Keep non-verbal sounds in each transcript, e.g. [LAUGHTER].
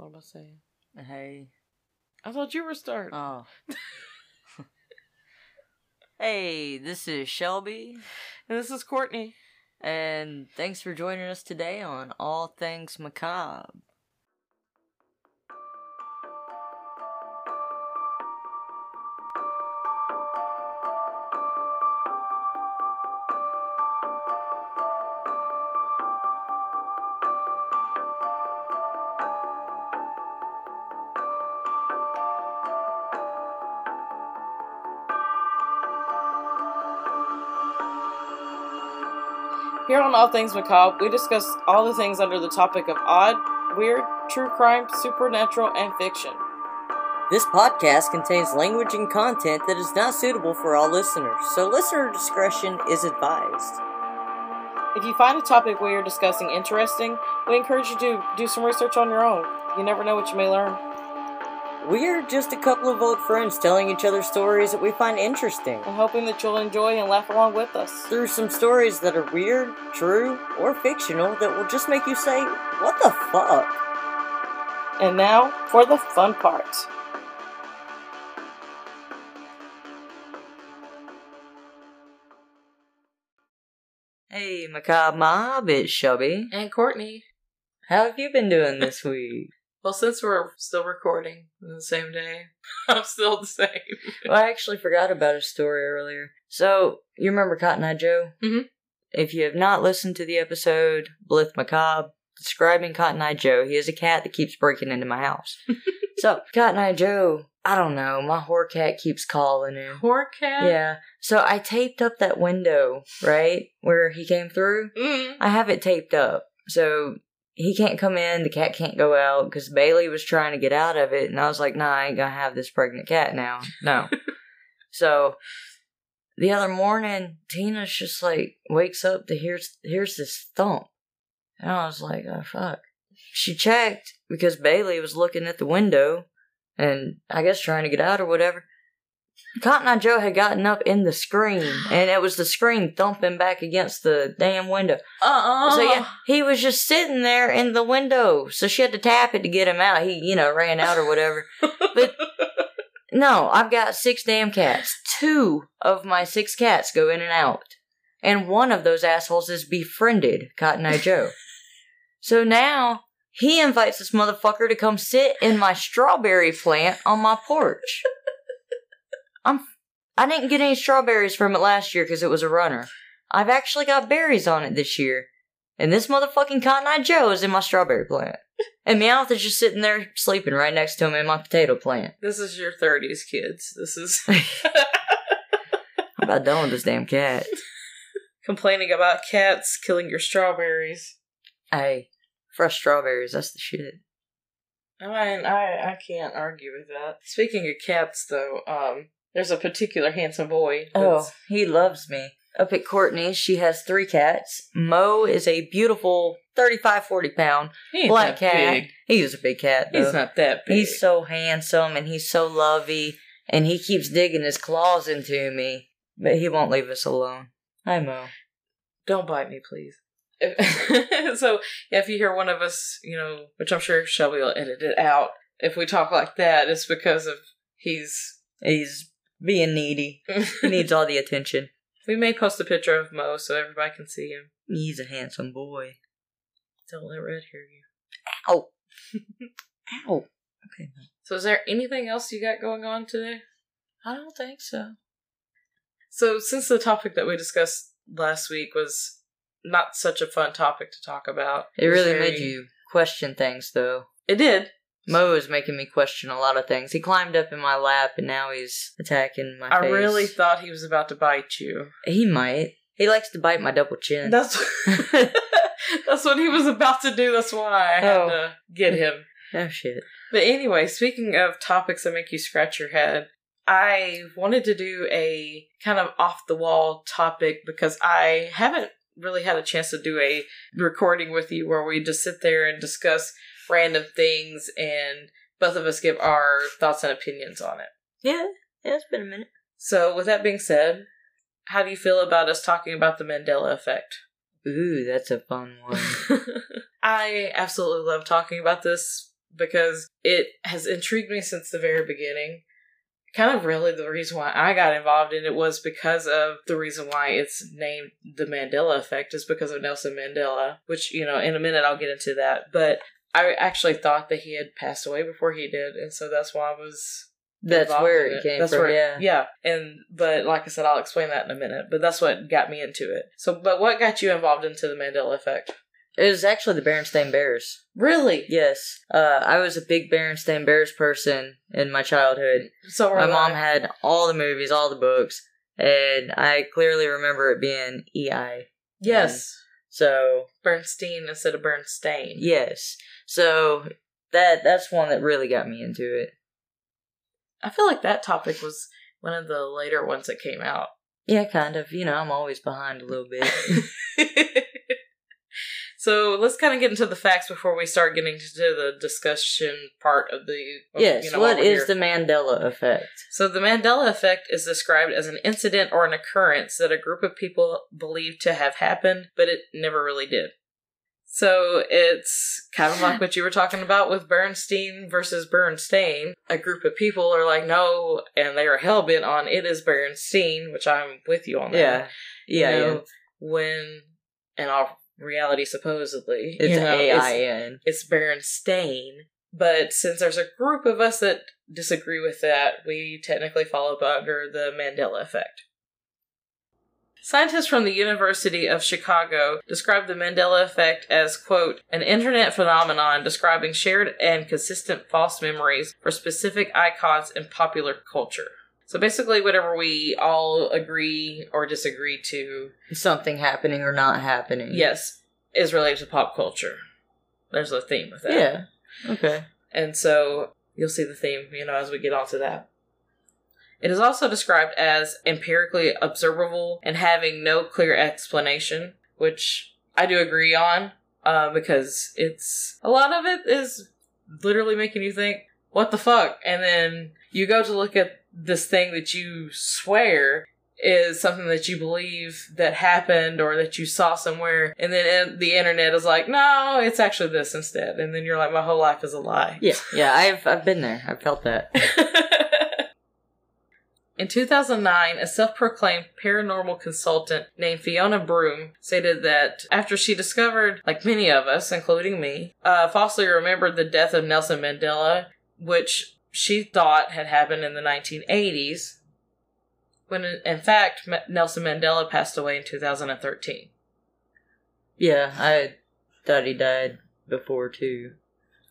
What am I saying? Hey. I thought you were starting. Oh. hey, this is Shelby, and this is Courtney. and thanks for joining us today on All Things Macabre. On All Things Macabre, we discuss all the things under the topic of odd, weird, true crime, supernatural, and fiction. This podcast contains language and content that is not suitable for all listeners, so listener discretion is advised. If you find a topic we are discussing interesting, we encourage you to do some research on your own. You never know what you may learn. We are just a couple of old friends telling each other stories that we find interesting. And hoping that you'll enjoy and laugh along with us. Through some stories that are weird, true, or fictional that will just make you say, What the fuck? And now for the fun part. Hey, Macabre Mob, it's Shelby. And Courtney. How have you been doing this [LAUGHS] week? Well, since we're still recording on the same day, [LAUGHS] I'm still the same. well, I actually forgot about a story earlier. So, you remember Cotton Eye Joe? Mhm. If you have not listened to the episode, Blith Macabre, describing Cotton Eye Joe, he is a cat that keeps breaking into my house. [LAUGHS] so, Cotton Eye Joe, I don't know, my whore cat keeps calling him. Whore cat. Yeah. So I taped up that window, right? Where he came through. Mm. I have it taped up. So he can't come in, the cat can't go out because Bailey was trying to get out of it. And I was like, nah, I ain't gonna have this pregnant cat now. No. [LAUGHS] so the other morning, Tina's just like wakes up to here's here's this thump. And I was like, oh fuck. She checked because Bailey was looking at the window and I guess trying to get out or whatever. Cotton Eye Joe had gotten up in the screen, and it was the screen thumping back against the damn window. Uh-uh. So yeah, he was just sitting there in the window. So she had to tap it to get him out. He, you know, ran out or whatever. But [LAUGHS] no, I've got six damn cats. Two of my six cats go in and out. And one of those assholes is befriended Cotton Eye Joe. [LAUGHS] so now he invites this motherfucker to come sit in my strawberry plant on my porch. [LAUGHS] I'm didn't get any strawberries from it last year because it was a runner. I've actually got berries on it this year. And this motherfucking Cotton Eye Joe is in my strawberry plant. [LAUGHS] And Meowth is just sitting there sleeping right next to him in my potato plant. This is your 30s, kids. This is [LAUGHS] [LAUGHS] I'm about done with this damn cat. complaining about cats killing your strawberries. Hey, fresh strawberries, that's the shit. I mean, I I can't argue with that. Speaking of cats, though, um, there's a particular handsome boy. Oh, he loves me. Up at Courtney's, she has three cats. Mo is a beautiful 35, 40 pound he black cat. big. He's a big cat, though. He's not that big. He's so handsome and he's so lovey, and he keeps digging his claws into me, but he won't leave us alone. Hi, Mo. Don't bite me, please. [LAUGHS] so, yeah, if you hear one of us, you know, which I'm sure Shelby will edit it out, if we talk like that, it's because of he's. He's being needy. He [LAUGHS] needs all the attention. we may post a picture of Mo so everybody can see him. He's a handsome boy. Don't let Red hear you. Ow. [LAUGHS] Ow. Okay, So, is there anything else you got going on today? I don't think so. So, since the topic that we discussed last week was not such a fun topic to talk about, It really very- made you question things, though. It did. Mo is making me question a lot of things. He climbed up in my lap and now he's attacking my I face. really thought he was about to bite you. He might. He likes to bite my double chin. That's [LAUGHS] [LAUGHS] that's what he was about to do. That's why I had Oh. to get him. [LAUGHS] oh shit. But anyway, speaking of topics that make you scratch your head, I wanted to do a kind of off the wall topic because I haven't really had a chance to do a recording with you where we just sit there and discuss random things and both of us give our thoughts and opinions on it. Yeah, yeah, it's been a minute. So, with that being said, how do you feel about us talking about the Mandela effect? Ooh, that's a fun one. [LAUGHS] I absolutely love talking about this because it has intrigued me since the very beginning. Kind of really the reason why I got involved in it was because of the reason why it's named the Mandela effect is because of Nelson Mandela, which, you know, in a minute I'll get into that. But I actually thought that he had passed away before he did, and so that's why I was That's where it came That's from. where- yeah. yeah. And but like I said, I'll explain that in a minute. But that's what got me into it. So, but what got you involved into the Mandela effect? It was actually the Berenstain Bears. Really? Yes. Uh, I was a big Berenstain Bears person in my childhood. So My were mom had all the movies, all the books, and I clearly remember it being EI. yes So, Bernstein instead of Berenstain. yes. So, that that's one that really got me into it. I feel like that topic was one of the later ones that came out. Yeah, kind of. You know, I'm always behind a little bit. [LAUGHS] so let's kind of get into the facts before we start getting to the discussion part of the. of, yes, you know, what is here. the Mandela effect? So the Mandela effect is described as an incident or an occurrence that a group of people believe to have happened, but it never really did. So it's kind of like what you were talking about with Bernstein versus Berenstain. A group of people are like, no, and they are hell bent on it is Bernstein, which I'm with you on that. Yeah. You Yeah, know, yeah. When, in all reality, supposedly, It's you know, A it's- it's Berenstain. But since there's a group of us that disagree with that, we technically fall up under the Mandela effect. Scientists from the University of Chicago describe the Mandela effect as, quote, an internet phenomenon describing shared and consistent false memories for specific icons in popular culture. So basically, whatever we all agree or disagree to, Something happening or not happening. yes, is related to pop culture. There's a theme with that. Yeah. Okay. And so you'll see the theme, you know, as we get onto that. It is also described as empirically observable and having no clear explanation, which I do agree on, uh, because it's a lot of it is literally making you think, what the fuck? And then you go to look at this thing that you swear is something that you believe that happened or that you saw somewhere, and then the internet is like, no, it's actually this instead. And then you're like, my whole life is a lie. Yeah. Yeah. I've I've been there. I've felt that. [LAUGHS] In 2009, a self proclaimed paranormal consultant named Fiona Broome stated that after she discovered, like many of us, including me, uh, falsely remembered the death of Nelson Mandela, which she thought had happened in the 1980s, when in fact Nelson Mandela passed away in 2013. Yeah. I thought he died before too.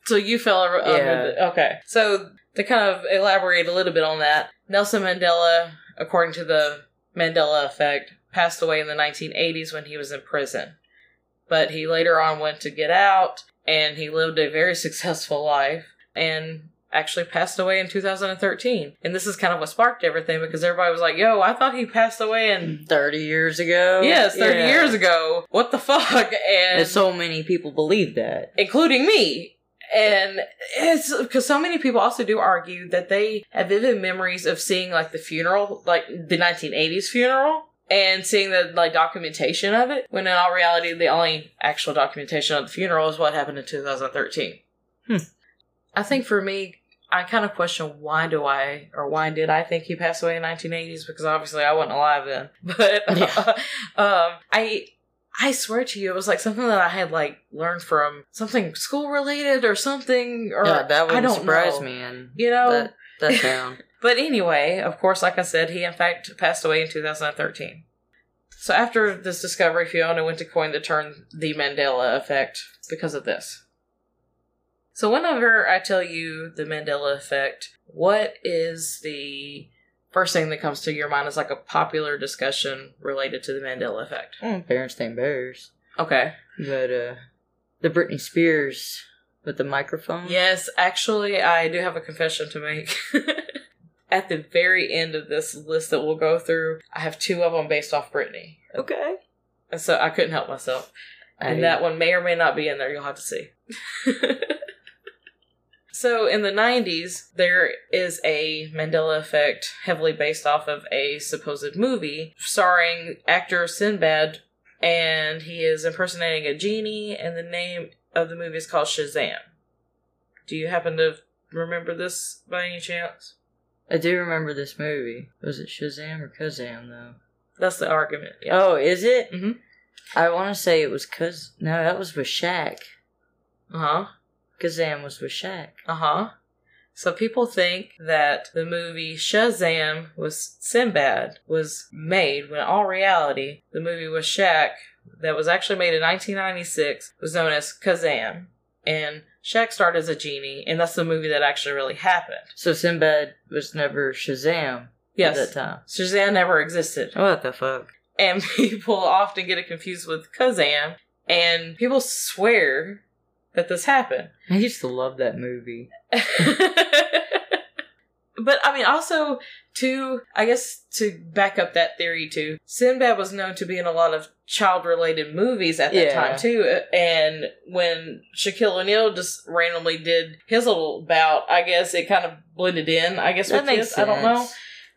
So you fell under Yeah. the, okay. So to kind of elaborate a little bit on that, Nelson Mandela, according to the Mandela effect, passed away in the 1980s when he was in prison. But he later on went to get out and he lived a very [LAUGHS] successful life and actually passed away in 2013. And this is kind of what sparked everything because everybody was like, yo, I thought he passed away in. 30 years ago? Yes, 30 Yeah. years ago. What the [LAUGHS] fuck? And And so many people believe that. including me. And it's because so many people also do argue that they have vivid memories of seeing like the funeral, like the 1980s funeral, and seeing the like documentation of it. When in all reality, the only actual documentation of the funeral is what happened in 2013. Hmm. I think for me, I kind of question why do I or why did I think he passed away in 1980s? Because obviously I wasn't alive then. [LAUGHS] But Yeah. [LAUGHS] um, I I swear to you, it was like something that I had like learned from something school related or something. Or yeah, that don't surprise know. me. And You know. that, that. [LAUGHS] But anyway, of course, like I said, he in fact passed away in 2013. So after this discovery, Fiona went to coin the term the Mandela effect because of this. So whenever I tell you the Mandela effect, what is the first thing that comes to your mind is like a popular discussion related to the Mandela effect? Mm, Berenstain Bears. Okay. But, uh, the Britney Spears with the microphone. Yes, actually, I do have a confession to make. [LAUGHS] At the very end of this list that we'll go through, I have two of them based off Britney. Okay. And so I couldn't help myself. And I- that one may or may not be in there. You'll have to see. [LAUGHS] so in the 90s, there is a Mandela effect heavily based off of a supposed movie starring actor Sinbad, and he is impersonating a genie, and the name of the movie is called Shazam. Do you happen to remember this by any chance? I do remember this movie. Was it Shazam or Kazam though? That's the argument. Oh, is it? Mhm. I want to say it was Kaz. No, that was with Shaq. Uh huh. Kazam was with Shaq. Uh huh. So people think that the movie Shazam was Sinbad was made when in all reality the movie was Shaq that was actually made in 1996 was known as Kazam. And Shaq started as a genie, and that's the movie that actually really happened. So Sinbad was never Shazam Yes. at that time. Shazam never existed. What the fuck? And [LAUGHS] people often get it confused with Kazam, and people swear that this happened. I used to love that movie. [LAUGHS] but I mean, also to I guess to back up that theory too, Sinbad was known to be in a lot of child-related movies at that Yeah. time too. And when Shaquille O'Neal just randomly did his little bout, I guess it kind of blended in. I guess That with makes his, sense. I don't know,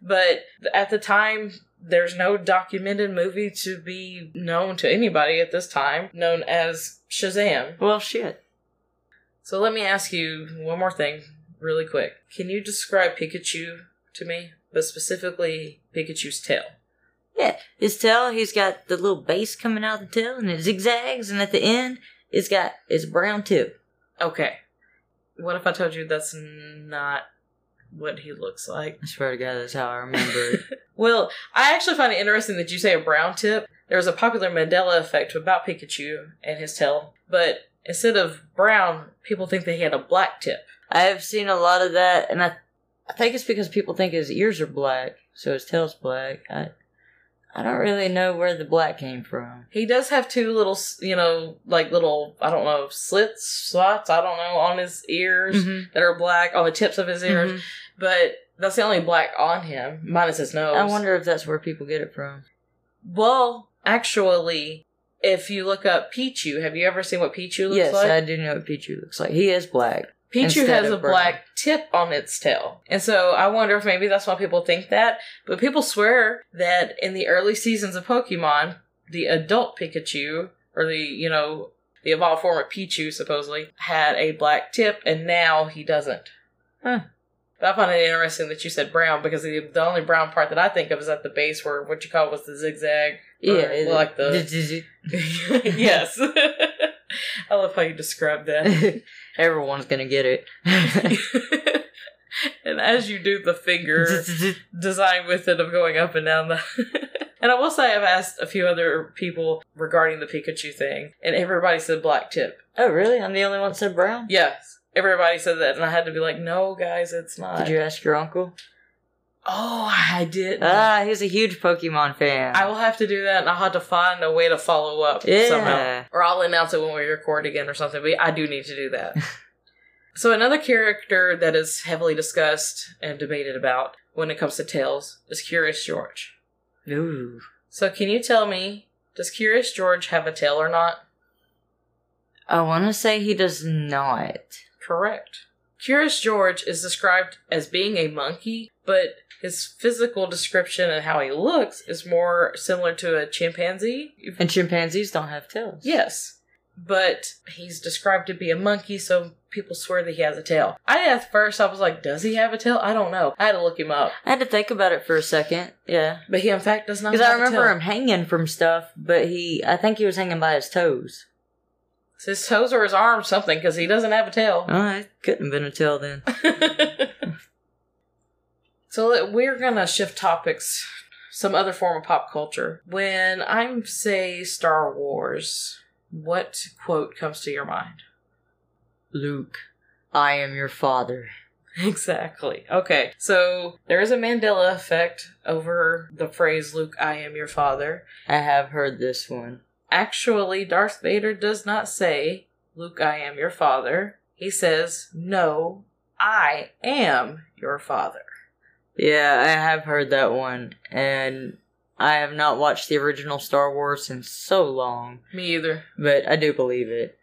but at the time. There's no documented movie to be known to anybody at this time known as Shazam. Well, shit. So let me ask you one more thing, really quick. Can you describe Pikachu to me, but specifically Pikachu's tail? Yeah, his tail, he's got the little base coming out of the tail, and it zigzags, and at the end, it's got its brown tip. Okay. What if I told you that's not what he looks like? I swear to God, that's how I remember it. [LAUGHS] Well, I actually find it interesting that you say a brown tip. There was a popular Mandela effect about Pikachu and his tail, but instead of brown, people think that he had a black tip. I have seen a lot of that, and I, I think it's because people think his ears are black, so his tail's black. I, I don't really know where the black came from. He does have two little, you know, like little, I don't know, slits, slots, I don't know, on his ears Mhm. that are black, on the tips of his ears. Mhm. But that's the only black on him, minus his nose. I wonder if that's where people get it from. Well, actually, if you look up Pichu, have you ever seen what Pichu looks yes, like? I do know what Pichu looks like. He is black. Pichu has a brown. black tip on its tail. And so I wonder if maybe that's why people think that. But people swear that in the early seasons of Pokemon, the adult Pikachu, or the, you know, the evolved form of Pichu supposedly, had a black tip, and now he doesn't. Huh. But I find it interesting that you said brown because the, the only brown part that I think of is at the base where what you call was the zigzag. Yeah, it- like the [LAUGHS] yes. [LAUGHS] I love how you describe that. [LAUGHS] Everyone's gonna get it. and as you do the finger design with it of going up and down the. and I will say I've asked a few other people regarding the Pikachu thing, and everybody said black tip. oh, really? I'm the only one said brown. Yes, everybody said that, and I had to be like, no, guys, it's not. Did you ask your uncle? Oh, I did. Ah, he's a huge Pokemon fan. I will have to do that, and I'll have to find a way to follow up Yeah. somehow. Or I'll announce it when we record again or something, but I do need to do that. [LAUGHS] so, another character that is heavily discussed and debated about when it comes to Tails is Curious George. Ooh. So, can you tell me, does Curious George have a tail or not? I want to say he does not. Correct. Curious George is described as being a monkey, but his physical description and how he looks is more similar to a chimpanzee. And chimpanzees don't have tails. Yes. But he's described to be a monkey, so people swear that he has a tail. I at first I was like, does he have a tail? I don't know. I had to look him up. I had to think about it for a second. Yeah. But he in fact does not Because I remember him hanging from stuff, but he, I think he was hanging by his toes. It's his toes or his arms, something, because he doesn't have a tail. Oh, it couldn't have been a tail then. [LAUGHS] so we're gonna shift topics, some other form of pop culture. When I say Star Wars, what quote comes to your mind? Luke, I am your father. [LAUGHS] Exactly. Okay, so there is a Mandela effect over the phrase "Luke, I am your father." I have heard this one. Actually, Darth Vader does not say, "Luke, I am your father." He says, "No, I am your father." Yeah, I have heard that one, and I have not watched the original Star Wars in so long, Me either. but I do believe it.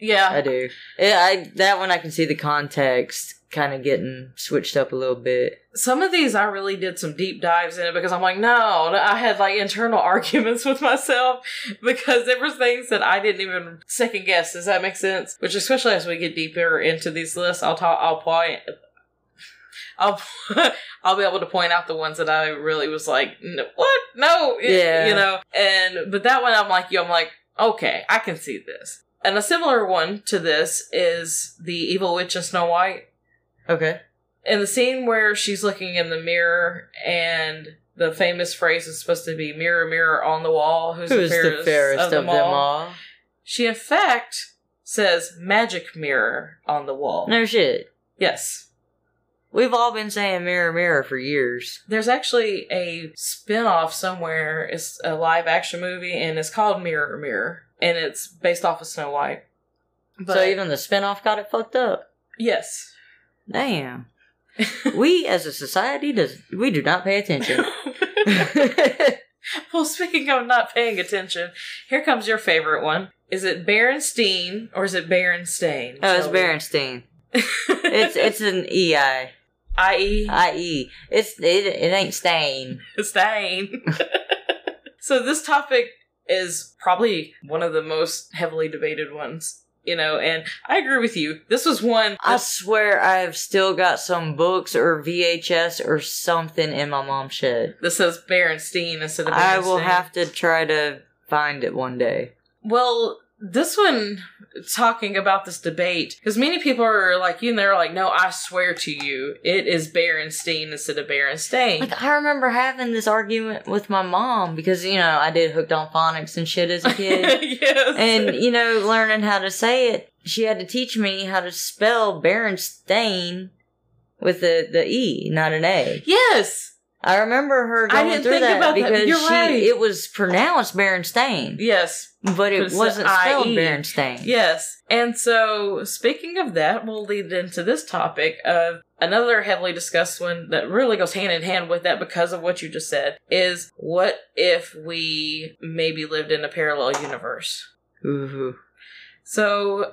Yeah, I do. Yeah, I that one I can see the context kind of getting switched up a little bit. Some of these I really did some deep dives in it because I'm like, no, I had like internal [LAUGHS] arguments with myself because there was things that I didn't even second guess. Does that make sense? Which, especially as we get deeper into these lists, I'll talk. I'll point. I'll [LAUGHS] I'll be able to point out the ones that I really was like, what? No, It- Yeah. you know. And but that one, I'm like, yo, I'm like, okay, I can see this. And a similar one to this is the evil witch in Snow White Okay. in the scene where she's looking in the mirror and the famous phrase is supposed to be mirror mirror on the wall who's, Who's the fairest, the fairest of, them, all? she in fact says magic mirror on the wall No shit. yes We've all been saying mirror, mirror for years. there's actually a spin-off somewhere it's a live action movie and it's called mirror mirror and it's based off of snow white but so even the spinoff got it fucked up. yes Damn. [LAUGHS] we as a society does we do not pay attention. [LAUGHS] well, speaking of not paying attention, here comes your favorite one. Is it Berenstein or is it Berenstain? oh, it's? Berenstein. It's [LAUGHS] it's an E I I.e. I E. It's it, it ain't stain. Stain. so this topic is probably one of the most heavily debated ones, you know, and I agree with you. This was one. I swear I have still got some books or VHS or something in my mom's shed. This says Berenstein instead of Berenstain. I will have to try to find it one day. Well, this one talking about this debate because many people are like you and they're like, no, I swear to you, it is Berenstein instead of Berenstain. Like I remember having this argument with my mom because you know I did hooked on phonics and shit as a [LAUGHS] kid, yes, and you know learning how to say it. She had to teach me how to spell Berenstain with the the e, not an a. yes, I remember her I going didn't through think that about that. because You're she right. it was pronounced Berenstain, yes, but it It's wasn't spelled. Berenstain. yes. And so, speaking of that, we'll lead into this topic of another heavily discussed one that really goes hand in hand with that because of what you just said. Is what if we maybe lived in a parallel universe? Ooh. So,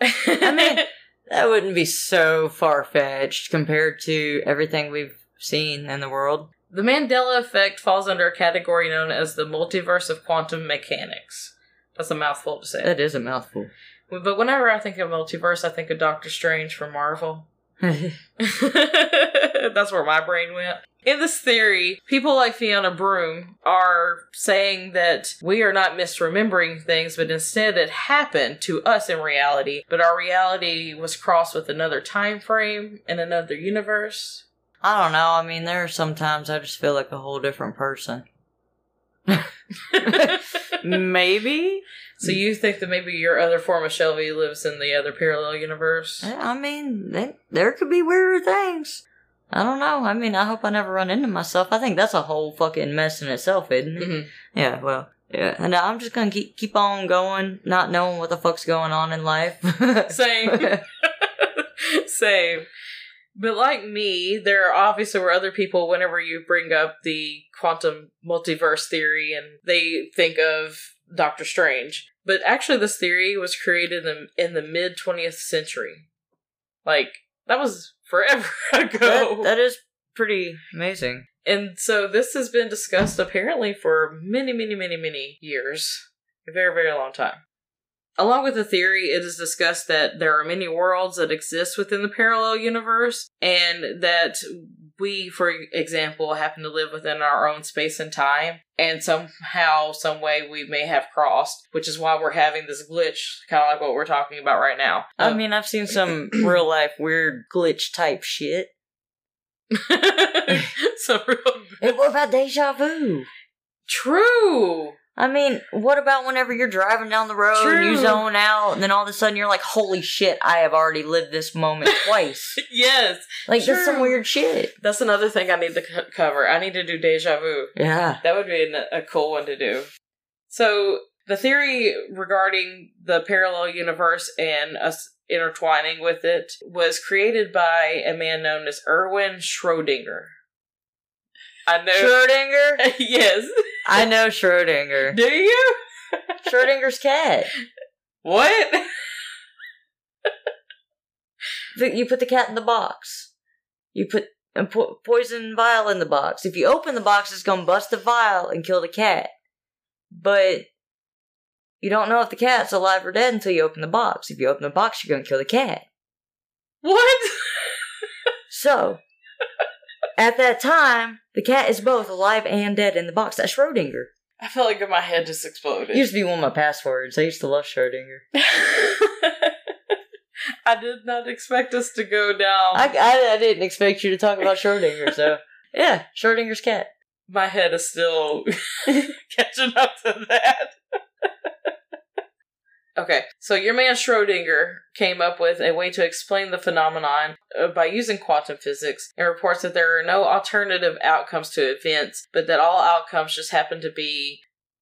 I mean, [LAUGHS] that wouldn't be so far fetched compared to everything we've seen in the world. The Mandela effect falls under a category known as the multiverse of quantum mechanics. That's a mouthful to say. That is a mouthful. But whenever I think of multiverse, I think of Doctor Strange from Marvel. [LAUGHS] [LAUGHS] That's where my brain went. In this theory, people like Fiona Broome are saying that we are not misremembering things, but instead it happened to us in reality, but our reality was crossed with another time frame in another universe. I don't know. I mean, there are sometimes I just feel like a whole different person. [LAUGHS] Maybe. So you think that maybe your other form of Shelby lives in the other parallel universe? I mean, they, there could be weirder things. I don't know. I mean, I hope I never run into myself. I think that's a whole fucking mess in itself, isn't it? Mhm. Yeah, well, yeah. And I'm just gonna keep keep on going, not knowing what the fuck's going on in life. [LAUGHS] Same. [LAUGHS] Same. But like me, there are obviously were other people whenever you bring up the quantum multiverse theory and they think of Doctor Strange. But actually this theory was created in, in the mid 20th century. Like, that was forever [LAUGHS] ago. that, that is pretty amazing. And so this has been discussed apparently for many, many, many, many years. A very, very long time. Along with the theory, it is discussed that there are many worlds that exist within the parallel universe, and that we, for example, happen to live within our own space and time, and somehow, some way, we may have crossed, which is why we're having this glitch, kind of like what we're talking about right now. I um, mean, I've seen some [CLEARS THROAT] real life weird glitch type shit. [LAUGHS] so real. What about deja vu? True. I mean, what about whenever you're driving down the road and you zone out, and then all of a sudden you're like, "Holy shit! I have already lived this moment [LAUGHS] twice." Yes. Like that's some weird shit. That's another thing I need to co- cover. I need to do deja vu. Yeah. That would be an, a cool one to do. So, the theory regarding the parallel universe and us intertwining with it was created by a man known as Erwin Schrodinger. I know. Schrodinger. [LAUGHS] yes. I know Schrodinger. Do you? Schrodinger's cat. What? you put the cat in the box. You put a po- poison vial in the box. If you open the box, it's gonna bust the vial and kill the cat. But you don't know if the cat's alive or dead until you open the box. If you open the box, you're gonna kill the cat. What? So, at that time, the cat is both alive and dead in the box. That's Schrodinger. I felt like my head just exploded. Used to be one of my passwords. I used to love Schrodinger. [LAUGHS] I did not expect us to go down. I, I, I didn't expect you to talk about Schrodinger, so yeah, Schrodinger's cat. my head is still [LAUGHS] catching up to that. Okay, so your man Schrodinger came up with a way to explain the phenomenon uh, by using quantum physics and reports that there are no alternative outcomes to events, but that all outcomes just happen to be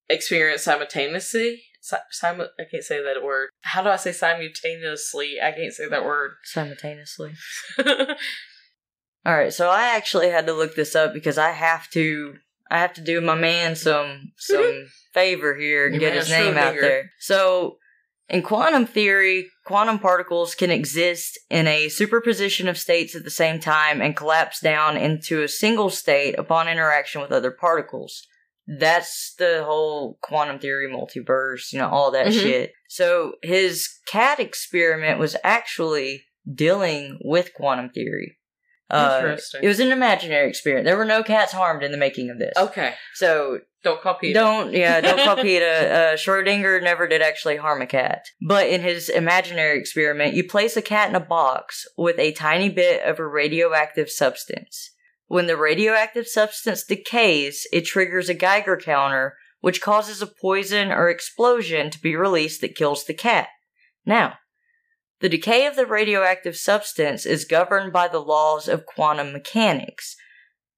experienced simultaneously. Si- simu- I can't say that word. How do I say simultaneously? I can't say that word. Simultaneously. [LAUGHS] All right, so I actually had to look this up because I have to. I have to do my man some some [LAUGHS] favor here and Your get his name out there. So, in quantum theory, quantum particles can exist in a superposition of states at the same time and collapse down into a single state upon interaction with other particles. That's the whole quantum theory, multiverse, you know, all that Mhm. shit. So his cat experiment was actually dealing with quantum theory. Uh, Interesting. it was an imaginary experiment. There were no cats harmed in the making of this. okay, So don't call PETA. don't, yeah, don't call [LAUGHS] PETA. Uh, Schrodinger never did actually harm a cat. But in his imaginary experiment, you place a cat in a box with a tiny bit of a radioactive substance. When the radioactive substance decays, it triggers a Geiger counter, which causes a poison or explosion to be released that kills the cat. Now, the decay of the radioactive substance is governed by the laws of quantum mechanics.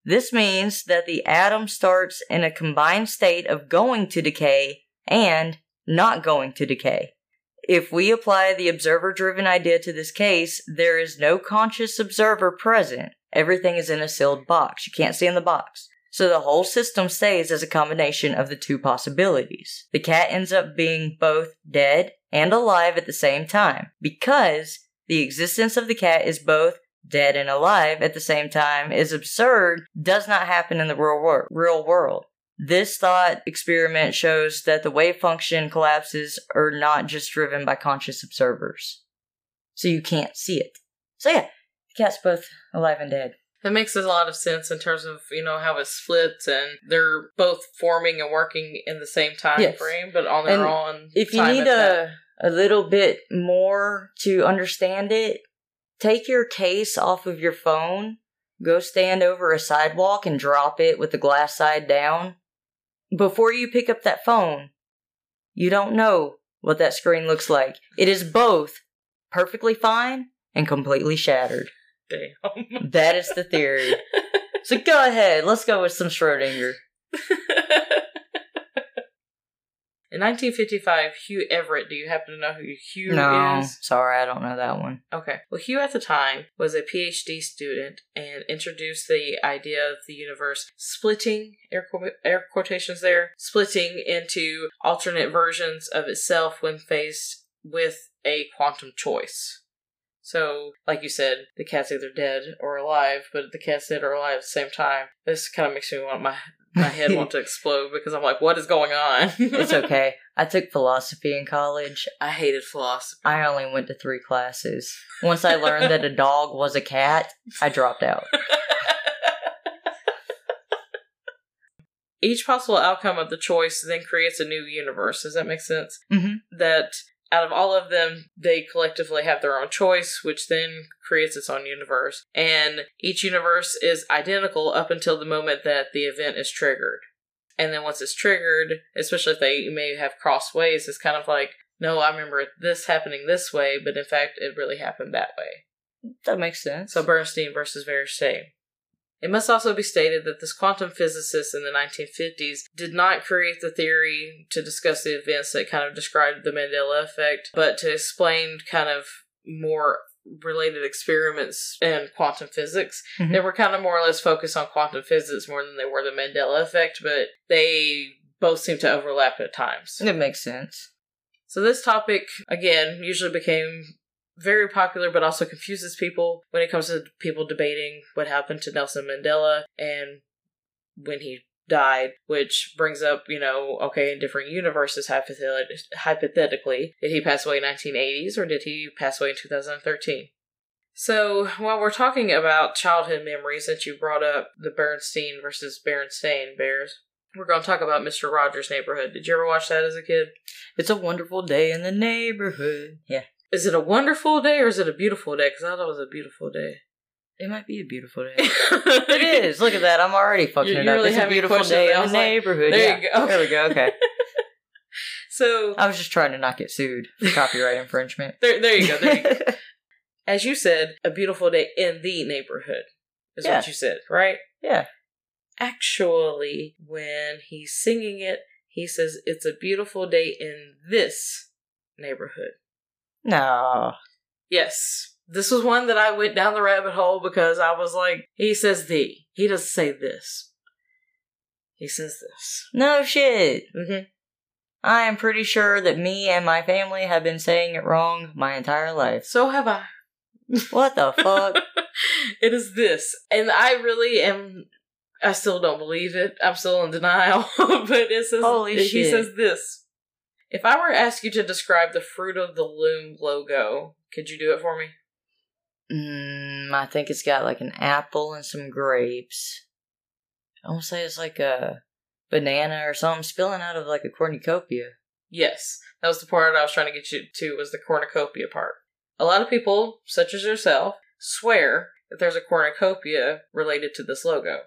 This means that the atom starts in a combined state of going to decay and not going to decay. If we apply the observer driven idea to this case, there is no conscious observer present. Everything is in a sealed box. You can't see in the box. So the whole system stays as a combination of the two possibilities. The cat ends up being both dead and alive at the same time because the existence of the cat is both dead and alive at the same time is absurd does not happen in the real, wor- real world. This thought experiment shows that the wave function collapses are not just driven by conscious observers. So you can't see it. So yeah, the cat's both alive and dead. That makes a lot of sense in terms of you know how it splits and they're both forming and working in the same time Yes. frame, but on their And own. If you need that. a, a little bit more to understand it, take your case off of your phone, go stand over a sidewalk and drop it with the glass side down. Before you pick up that phone, you don't know what that screen looks like. It is both perfectly fine and completely shattered. Damn. That is the theory. So go ahead, let's go with some Schrodinger. [LAUGHS] In 1955, Hugh Everett, do you happen to know who Hugh No, is? sorry, I don't know that one. Okay. Well, Hugh at the time was a PhD student and introduced the idea of the universe splitting, air, qu- air quotations there, splitting into alternate versions of itself when faced with a quantum choice. So, like you said, the cat's either dead or alive, but the cat's dead or alive at the same time. This kind of makes me want my my head want to [LAUGHS] explode because I'm like, what is going on? It's [LAUGHS] okay. I took philosophy in college. I hated philosophy. I only went to three classes. Once I learned that a dog was a cat, I dropped out. [LAUGHS] Each possible outcome of the choice then creates a new universe. Does that make sense? Mhm. That out of all of them, they collectively have their own choice, which then creates its own universe. And each universe is identical up until the moment that the event is triggered. And then once it's triggered, especially if they may have crossed ways, it's kind of like, no, I remember this happening this way, but in fact, it really happened that way. That makes sense. So Bernstein versus Berenstain. It must also be stated that this quantum physicist in the 1950s did not create the theory to discuss the events that kind of described the Mandela effect, but to explain kind of more related experiments in quantum physics. Mhm. They were kind of more or less focused on quantum physics more than they were the Mandela effect, but they both seem to overlap at times. it makes sense. So this topic again usually became very popular, but also confuses people when it comes to people debating what happened to Nelson Mandela and when he died, which brings up, you know, okay, in different universes, hypothet- hypothetically, did he pass away in 1980s or did he pass away in 2013? So, while we're talking about childhood memories, since you brought up the Bernstein versus Berenstain Bears, we're going to talk about Mr. Rogers' Neighborhood. Did you ever watch that as a kid? It's a wonderful day in the neighborhood. Yeah. Is it a wonderful day or is it a beautiful day? Because I thought it was a beautiful day. It might be a beautiful day. [LAUGHS] it is. Look at that. I'm already fucking You're- it up. really it's a beautiful day in the like, neighborhood. there yeah. you go. There we go. Okay. [LAUGHS] So, I was just trying to not get sued for copyright infringement. [LAUGHS] there, there you go. There you go. As you said, a beautiful day in the neighborhood is Yeah. what you said, right? yeah. Actually, when he's singing it, he says, It's a beautiful day in this neighborhood. No. Yes. This was one that I went down the rabbit hole because I was like, he says the. He doesn't say this. He says this. No shit. Mm-hmm. I am pretty sure that me and my family have been saying it wrong my entire life. So have I. What the fuck? [LAUGHS] it is this. And I really am I still don't believe it. I'm still in denial. [LAUGHS] but it says Holy shit. he says this. If I were to ask you to describe the fruit of the loom logo, could you do it for me? Mm, I think it's got like an apple and some grapes. I want to say it's like a banana or something spilling out of like a cornucopia. Yes. That was the part I was trying to get you to was the cornucopia part. A lot of people, such as yourself, swear that there's a cornucopia related to this logo.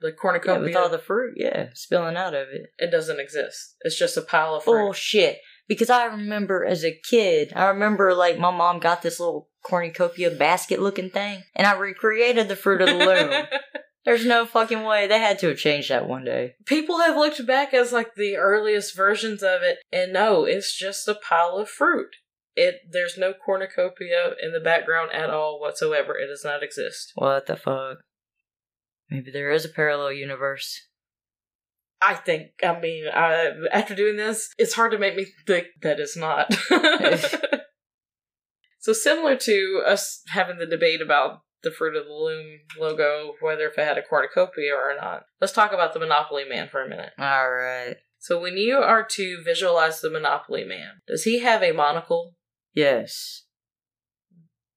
The Yeah, cornucopia with all the fruit, yeah, spilling out of it. it doesn't exist. It's just a pile of fruit. Bullshit. Because I remember as a kid, I remember like my mom got this little cornucopia basket looking thing, and I recreated the fruit of the loom. [LAUGHS] There's no fucking way. They had to have changed that one day. People have looked back as like the earliest versions of it, and no, it's just a pile of fruit. It there's no cornucopia in the background at all whatsoever. It does not exist. What the fuck? Maybe there is a parallel universe. I think. I mean, I, after doing this, it's hard to make me think that it's not. [LAUGHS] so similar to us having the debate about the fruit of the loom logo, whether if it had a cornucopia or not. Let's talk about the Monopoly Man for a minute. Alright. So when you are to visualize the Monopoly Man, does he have a monocle? Yes.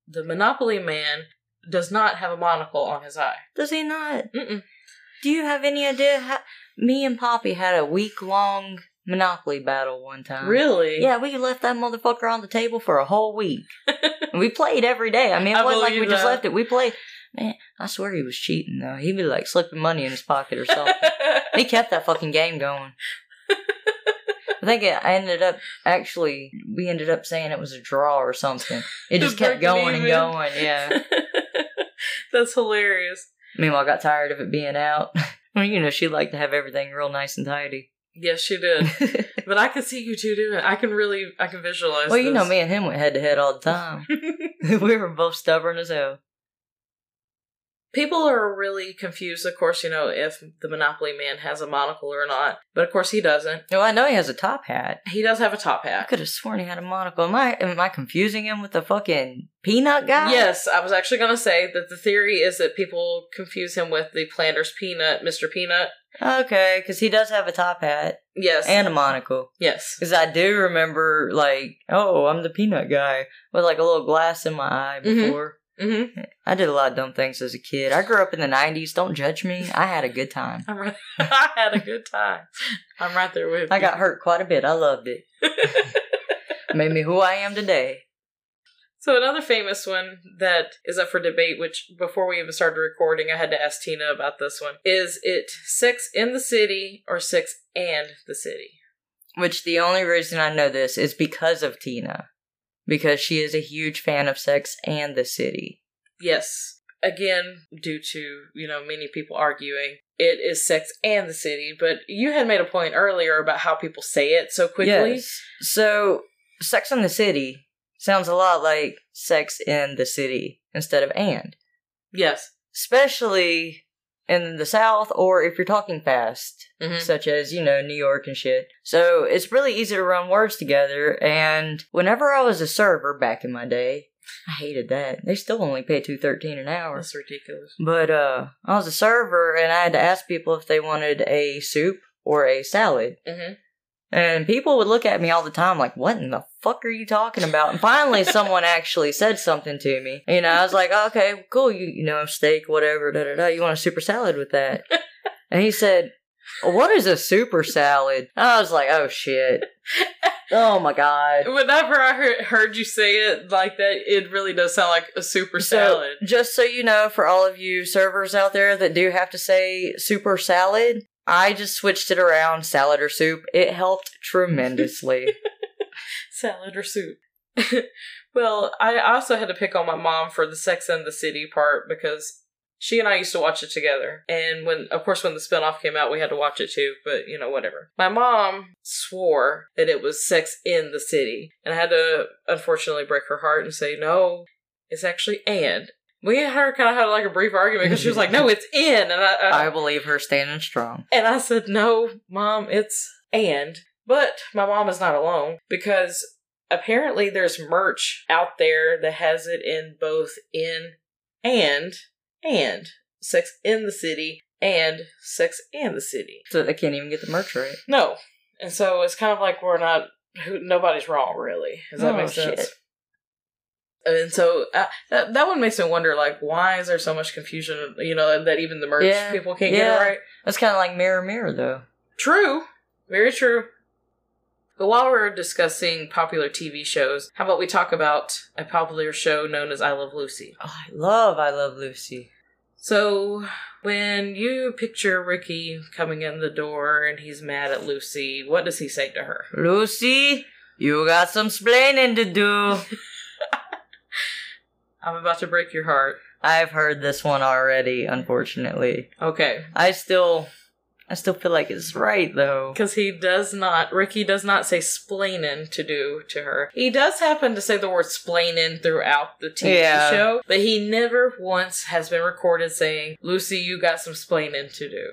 The Monopoly Man does not have a monocle on his eye. Does he not? Mm-mm. Do you have any idea how. Me and Poppy had a week long Monopoly battle one time. Really? Yeah, we left that motherfucker on the table for a whole week. And [LAUGHS] we played every day. I mean, it I wasn't like we believe just left it. We played. Man, I swear he was cheating though. He'd be like slipping money in his pocket or something. [LAUGHS] he kept that fucking game going. I think it, I ended up actually. We ended up saying it was a draw or something. It [LAUGHS] just kept going and going. Yeah. [LAUGHS] That's hilarious. Meanwhile, I got tired of it being out. [LAUGHS] well, you know, she liked to have everything real nice and tidy. Yes, she did. But I can see you two doing it. I can really, I can visualize. well, you know, me and him went head to head all the time. we were both stubborn as hell. People are really confused, of course, you know, if the Monopoly Man has a monocle or not. But of course, he doesn't. No, I know he has a top hat. He does have a top hat. I could have sworn he had a monocle. Am I am I confusing him with the fucking peanut guy? Yes, I was actually going to say that the theory is that people confuse him with the Planter's Peanut, Mr. Peanut. Okay, because he does have a top hat Yes. and a monocle. yes. Because I do remember, like, oh, I'm the peanut guy with like a little glass in my eye Mhm. before. Hmm I did a lot of dumb things as a kid. I grew up in the '90s. Don't judge me. I had a good time. I'm right. [LAUGHS] I had a good time. I'm right there with you. I got hurt quite a bit. I loved it. [LAUGHS] Made me who I am today. So another famous one that is up for debate, which before we even started recording, I had to ask Tina about this one. Is it Sex in the City or Sex and the City? Which the only reason I know this is because of Tina. Because she is a huge fan of Sex and the City. Yes. Again, due to, you know, many people arguing, it is Sex and the City, but you had made a point earlier about how people say it so quickly. Yes. So, Sex and the City sounds a lot like Sex in the City instead of and. Yes. Especially in the South or if you're talking fast. Mhm. such as, you know, New York and shit. So it's really easy to run words together. And whenever I was a server back in my day, I hated that. They still only pay two thirteen an hour. That's ridiculous. But uh, I was a server, and I had to ask people if they wanted a soup or a salad. Mm-hmm. And people would look at me all the time like, what in the fuck are you talking about? And finally, someone [LAUGHS] actually said something to me. You know, I was like, oh, okay, cool, you, you know, steak, whatever, da da da. You want a super salad with that? [LAUGHS] And he said, what is a super salad? And I was like, oh shit. Oh my god. Whenever I heard, heard you say it like that, it really does sound like a super So, salad. just so you know, for all of you servers out there that do have to say super salad, I just switched it around, salad or soup. It helped tremendously. [LAUGHS] salad or soup. [LAUGHS] well, I also had to pick on my mom for the Sex and the City part because she and I used to watch it together. And when, of course, when the spinoff came out, we had to watch it too, but you know, whatever. My mom swore that it was Sex in the City. And I had to, unfortunately, break her heart and say, no, it's actually and. We and her kind of had like a brief argument because she was like, no, it's in. And I, I, I believe her standing strong. and I said, no, mom, it's and. But my mom is not alone because apparently there's merch out there that has it in both in and and sex in the city and sex and the city. So they can't even get the merch right. No. And so it's kind of like we're not, who- nobody's wrong, really. Does that Oh, make sense? shit. And so uh, that that one makes me wonder, like, why is there so much confusion? You know, that even the merch Yeah, people can't get it right. That's kind of like Mirror Mirror, though. True. Very true. But while we're discussing popular TV shows, how about we talk about a popular show known as I Love Lucy? Oh, I love I Love Lucy. So, when you picture Ricky coming in the door and he's mad at Lucy, what does he say to her? Lucy, you got some splaining to do. [LAUGHS] I'm about to break your heart. I've heard this one already, unfortunately. Okay. I still, I still feel like it's right though. Because he does not, Ricky does not say splainin to do to her. He does happen to say the word splainin throughout the TV Yeah. show, but he never once has been recorded saying, Lucy, you got some splainin to do.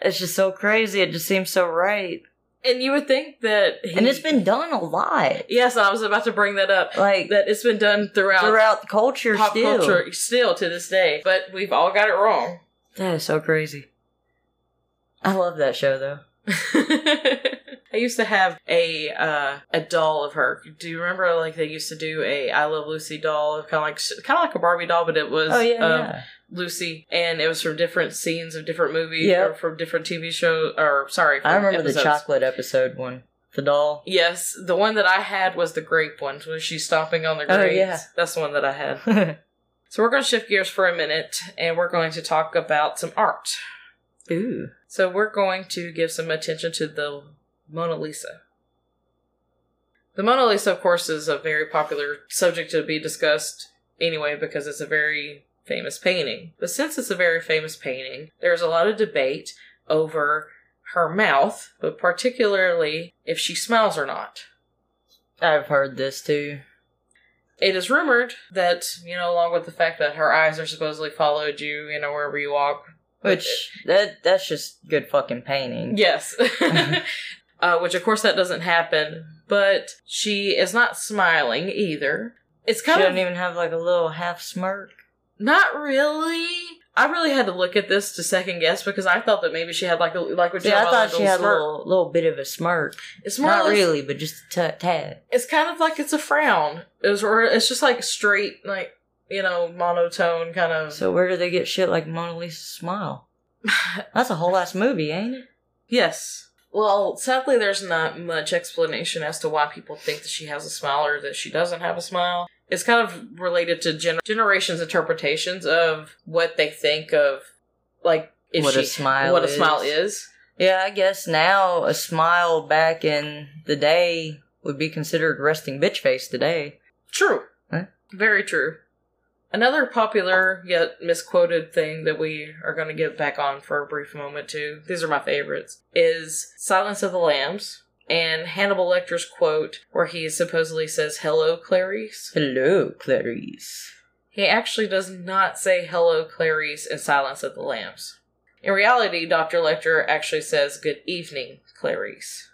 It's just so crazy. It just seems so right, And you would think that. He, and it's been done a lot. Yes, I was about to bring that up. Like That it's been done throughout, throughout the culture, pop still. culture still to this day, but we've all got it wrong. That is so crazy. I love that show though. [LAUGHS] I used to have a uh, a doll of her. Do you remember like they used to do a I Love Lucy doll, kind of like kind of like a Barbie doll, but it was Oh yeah, um, yeah. Lucy, and it was from different scenes of different movies Yep. or from different TV shows. Or sorry, I from remember the episodes. chocolate episode one. The doll. Yes, the one that I had was the grape one, was she stomping on the Oh, grapes. yeah. That's the one that I had. [LAUGHS] So we're going to shift gears for a minute, and we're going to talk about some art. Ooh. So we're going to give some attention to the Mona Lisa. The Mona Lisa, of course, is a very popular subject to be discussed anyway because it's a very famous painting. But since it's a very famous painting, there's a lot of debate over her mouth, but particularly if she smiles or not. I've heard this too. It is rumored that, you know, along with the fact that her eyes are supposedly followed you, you know, wherever you walk. Which that that's just good fucking painting. Yes. [LAUGHS] [LAUGHS] uh, which, of course, that doesn't happen. But she is not smiling either. It's kind of She doesn't even have like a little half smirk. Not really. I really had to look at this to second guess because I thought that maybe she had like a like what Yeah, I thought like, she had a little little bit of a smirk. It's more Not less- really, but just a t- tad. It's kind of like it's a frown. It's it's just like straight, like you know, monotone kind of. So where do they get shit like Mona Lisa's smile? [LAUGHS] That's a whole ass movie, ain't it? Yes. Well, sadly, there's not much explanation as to why people think that she has a smile or that she doesn't have a smile. It's kind of related to gen- generations' interpretations of what they think of, like What she, a smile what a is. smile is. Yeah, I guess now a smile back in the day would be considered resting bitch face today. True. Huh? Very true. Another popular yet misquoted thing that we are going to get back on for a brief moment too, these are my favorites, is Silence of the Lambs and Hannibal Lecter's quote where he supposedly says, Hello, Clarice. Hello, Clarice. He actually does not say hello, Clarice, in Silence of the Lambs. In reality, Dr. Lecter actually says good evening, Clarice.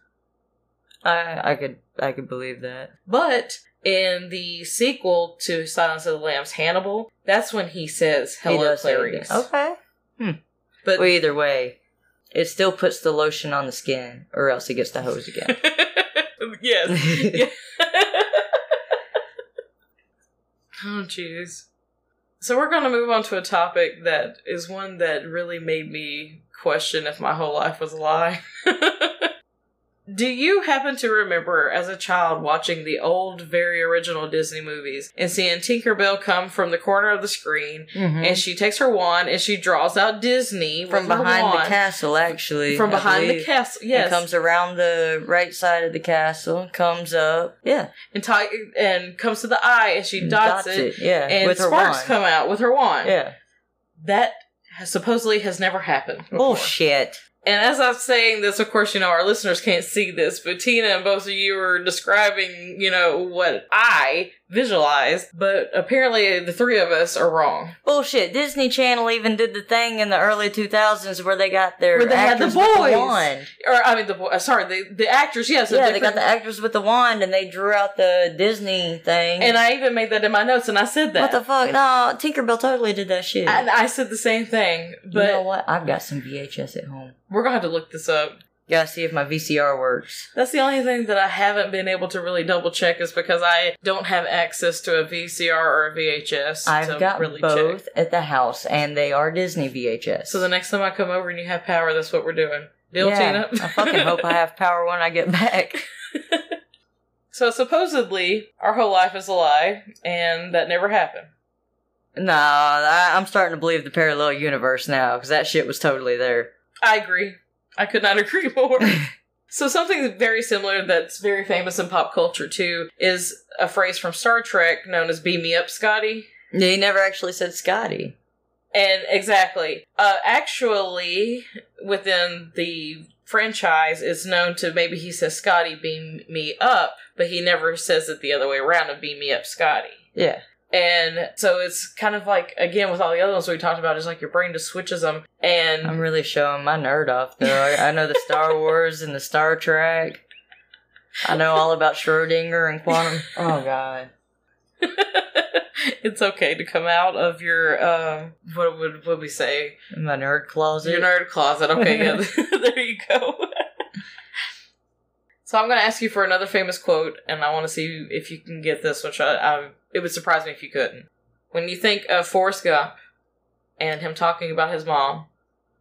I I could I could believe that. But In the sequel to Silence of the Lambs, Hannibal, that's when he says "Hello, it Clarice." Okay. Hmm. But Well, either way, it still puts the lotion on the skin, or else it gets the hose again. [LAUGHS] yes. [LAUGHS] oh, jeez. So we're going to move on to a topic that is one that really made me question if my whole life was a lie. [LAUGHS] Do you happen to remember as a child watching the old, very original Disney movies and seeing Tinkerbell come from the corner of the screen Mhm. and she takes her wand and she draws out Disney From behind the castle, actually. From I behind the castle, It yes. comes around the right side of the castle, comes up. Yeah. and, ti- and comes to the eye and she and dots, it, Yeah. and with her sparks wand. come out with her wand. Yeah. That supposedly has never happened. before. Bullshit. And as I'm saying this, of course, you know, our listeners can't see this, but Tina and both of you are describing, you know, what I visualized, but apparently the three of us are wrong. Bullshit. Disney Channel even did the thing in the early 2000s where they got their Where they had the boys. wand. Or, I mean, the bo- uh, sorry, the, the actors, yes. a yeah, they got the actors with the wand and they drew out the Disney thing. And I even made that in my notes, and I said that. what the fuck? No, Tinkerbell totally did that shit. and I said the same thing, you but know what? I've got some VHS at home. we're going to have to look this up. Gotta see if my VCR works. That's the only thing that I haven't been able to really double check is because I don't have access to a VCR or a VHS. I've to got really both check. at the house, and they are Disney VHS. So the next time I come over and you have power, that's what we're doing. Deal, yeah, Tina? I fucking hope I have power when I get back. [LAUGHS] so supposedly, our whole life is a lie, and that never happened. Nah, I, I'm starting to believe the parallel universe now because that shit was totally there. I agree. I could not [LAUGHS] agree more. [LAUGHS] so something very similar that's very famous in pop culture too is a phrase from Star Trek known as "Beam me up, Scotty." Yeah, he never actually said Scotty. And exactly. Uh, actually, within the franchise, it's known to maybe he says Scotty beam me up, but he never says it the other way around of beam me up Scotty. Yeah. And so it's kind of like, again, with all the other ones we talked about, it's like your brain just switches them. And I'm really showing my nerd off though. I, I know the Star [LAUGHS] Wars and the Star Trek. I know all about Schrodinger and quantum. Oh god. [LAUGHS] it's okay to come out of your, um, what would what we say? My nerd closet. Your nerd closet. Okay, yeah, [LAUGHS] there you go. So I'm going to ask you for another famous quote, and I want to see if you can get this, which I, I it would surprise me if you couldn't. When you think of Forrest Gump and him talking about his mom,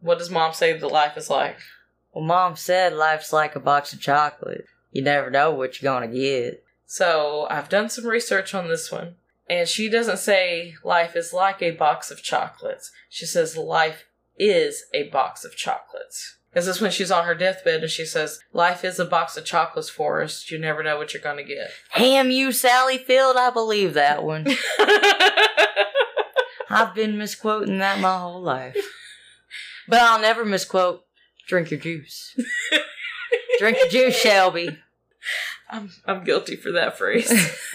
what does mom say that life is like? Well, mom said life's like a box of chocolate. You never know what you're gonna get. So I've done some research on this one, and she doesn't say life is like a box of chocolates. She says life is a box of chocolates. Is this when she's on her deathbed and she says, Life is a box of chocolates, Forrest. You never know what you're going to get. Ham you, Sally Field. I believe that one. [LAUGHS] I've been misquoting that my whole life. But I'll never misquote drink your juice. [LAUGHS] drink your juice, Shelby. I'm, I'm guilty for that phrase. [LAUGHS]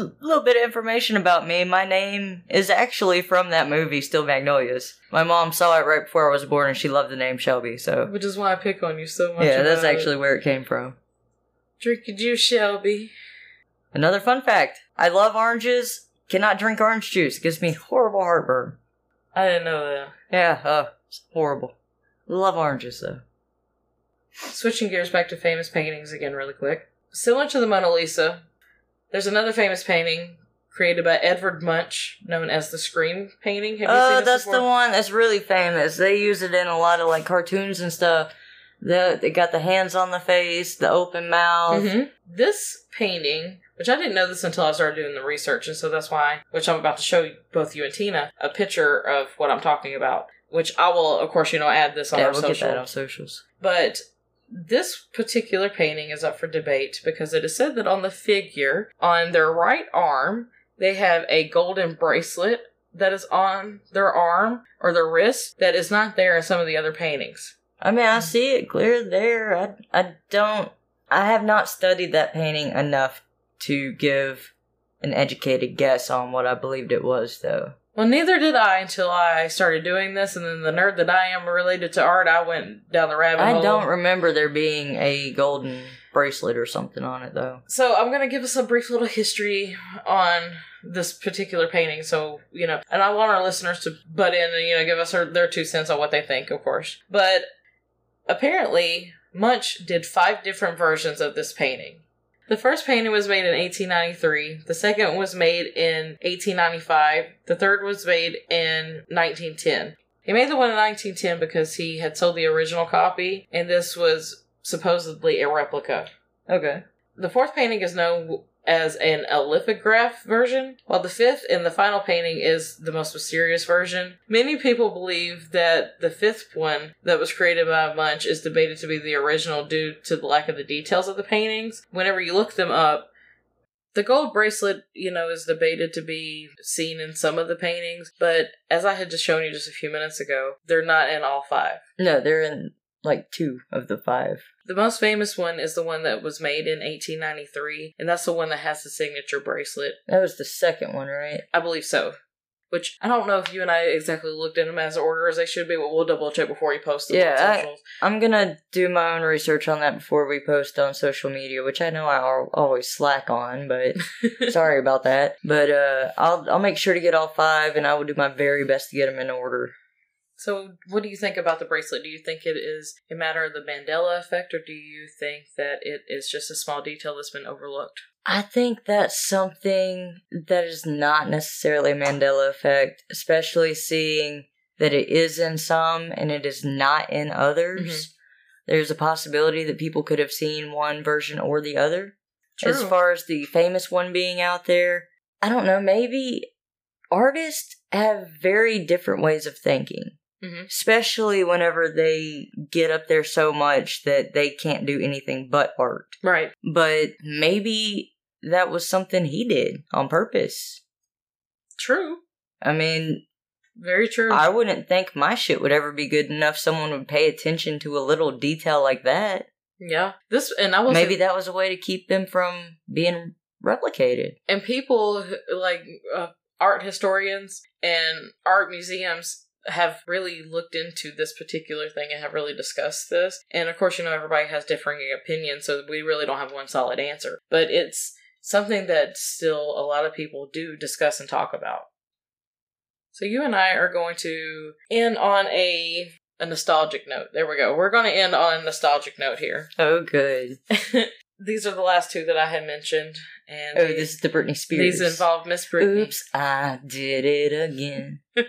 A little bit of information about me. My name is actually from that movie, Steel Magnolias. My mom saw it right before I was born and she loved the name Shelby, so. Which is why I pick on you so much. Yeah, that's about it. actually where it came from. Drink your juice, Shelby. Another fun fact I love oranges, cannot drink orange juice. It gives me horrible heartburn. I didn't know that. Yeah, uh, it's horrible. Love oranges though. Switching gears back to famous paintings again, really quick. Similar to the Mona Lisa, there's another famous painting created by Edvard Munch, known as the Scream painting. Have you Oh, seen this that's before? the one that's really famous. They use it in a lot of like cartoons and stuff. The, they got the hands on the face, the open mouth. Mhm. This painting, which I didn't know this until I started doing the research, and so that's why, which I'm about to show you, both you and Tina, a picture of what I'm talking about. Which I will, of course, you know, add this on Yeah, our we'll social. get that on socials. But this particular painting is up for debate because it is said that on the figure, on their right arm, they have a golden bracelet that is on their arm or their wrist that is not there in some of the other paintings. I mean, I see it clear there. I, I don't, I have not studied that painting enough to give an educated guess on what I believed it was, though. Well, neither did I until I started doing this, and then the nerd that I am related to art, I went down the rabbit hole. I hole. don't remember there being a golden bracelet or something on it though. So I'm gonna give us a brief little history on this particular painting. So you know, and I want our listeners to butt in and you know give us their, their two cents on what they think, of course. But apparently, Munch did five different versions of this painting. The first painting was made in 1893. The second was made in 1895. The third was made in 1910. He made the one in 1910 because he had sold the original copy, and this was supposedly a replica. Okay. The fourth painting is known as an a lithograph version, while the fifth and the final painting is the most mysterious version. Many people believe that the fifth one that was created by Munch is debated to be the original due to the lack of the details of the paintings. Whenever you look them up, the gold bracelet, you know, is debated to be seen in some of the paintings, but as I had just shown you just a few minutes ago, they're not in all five. No, they're in like two of the five. The most famous one is the one that was made in 1893, and that's the one that has the signature bracelet. That was the second one, right? I believe so. Which I don't know if you and I exactly looked at them as order as they should be, but we'll double check before you post them Yeah, on I- socials. I'm gonna do my own research on that before we post on social media, which I know I al- always slack on, but [LAUGHS] sorry about that. But uh, I'll I'll make sure to get all five, and I will do my very best to get them in order. So, what do you think about the bracelet? Do you think it is a matter of the Mandela effect, or do you think that it is just a small detail that's been overlooked? I think that's something that is not necessarily a Mandela effect, especially seeing that it is in some and it is not in others. Mm-hmm. There's a possibility that people could have seen one version or the other. As far as the famous one being out there, I don't know, maybe artists have very different ways of thinking. Mhm. Especially whenever they get up there so much that they can't do anything but art. right. But maybe that was something he did on purpose. True. I mean, Very true. I wouldn't think my shit would ever be good enough someone would pay attention to a little detail like that. yeah. This, and I was Maybe that was a way to keep them from being replicated. and people like uh, art historians and art museums have really looked into this particular thing and have really discussed this and of course you know everybody has differing opinions so we really don't have one solid answer but it's something that still a lot of people do discuss and talk about so you and i are going to end on a a nostalgic note there we go we're going to end on a nostalgic note here [LAUGHS] Oh, good. these are the last two that i had mentioned and Oh, these- this is the Britney Spears. these involve Miss Britney. Oops, I did it again. [LAUGHS]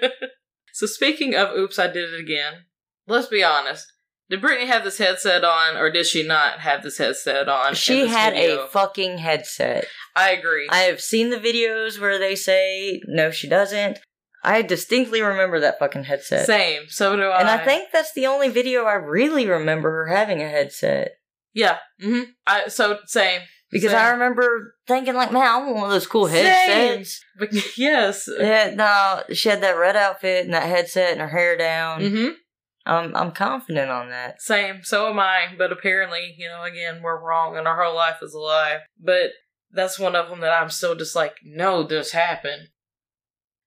So speaking of oops, I did it again. Let's be honest. Did Britney have this headset on, or did she not have this headset on? She had video? a fucking headset. I agree. I have seen the videos where they say, no, she doesn't. I distinctly remember that fucking headset. Same. So do I. And I think that's the only video I really remember her having a headset. yeah. hmm I so same Because Same. I remember thinking, like, man, I want one of those cool headsets. But [LAUGHS] yes. Yeah, no, she had that red outfit and that headset and her hair down. Mm-hmm. I'm, I'm confident on that. Same. So am I. But apparently, you know, again, we're wrong, and our whole life is a lie. But that's one of them that I'm still just like, no, this happened.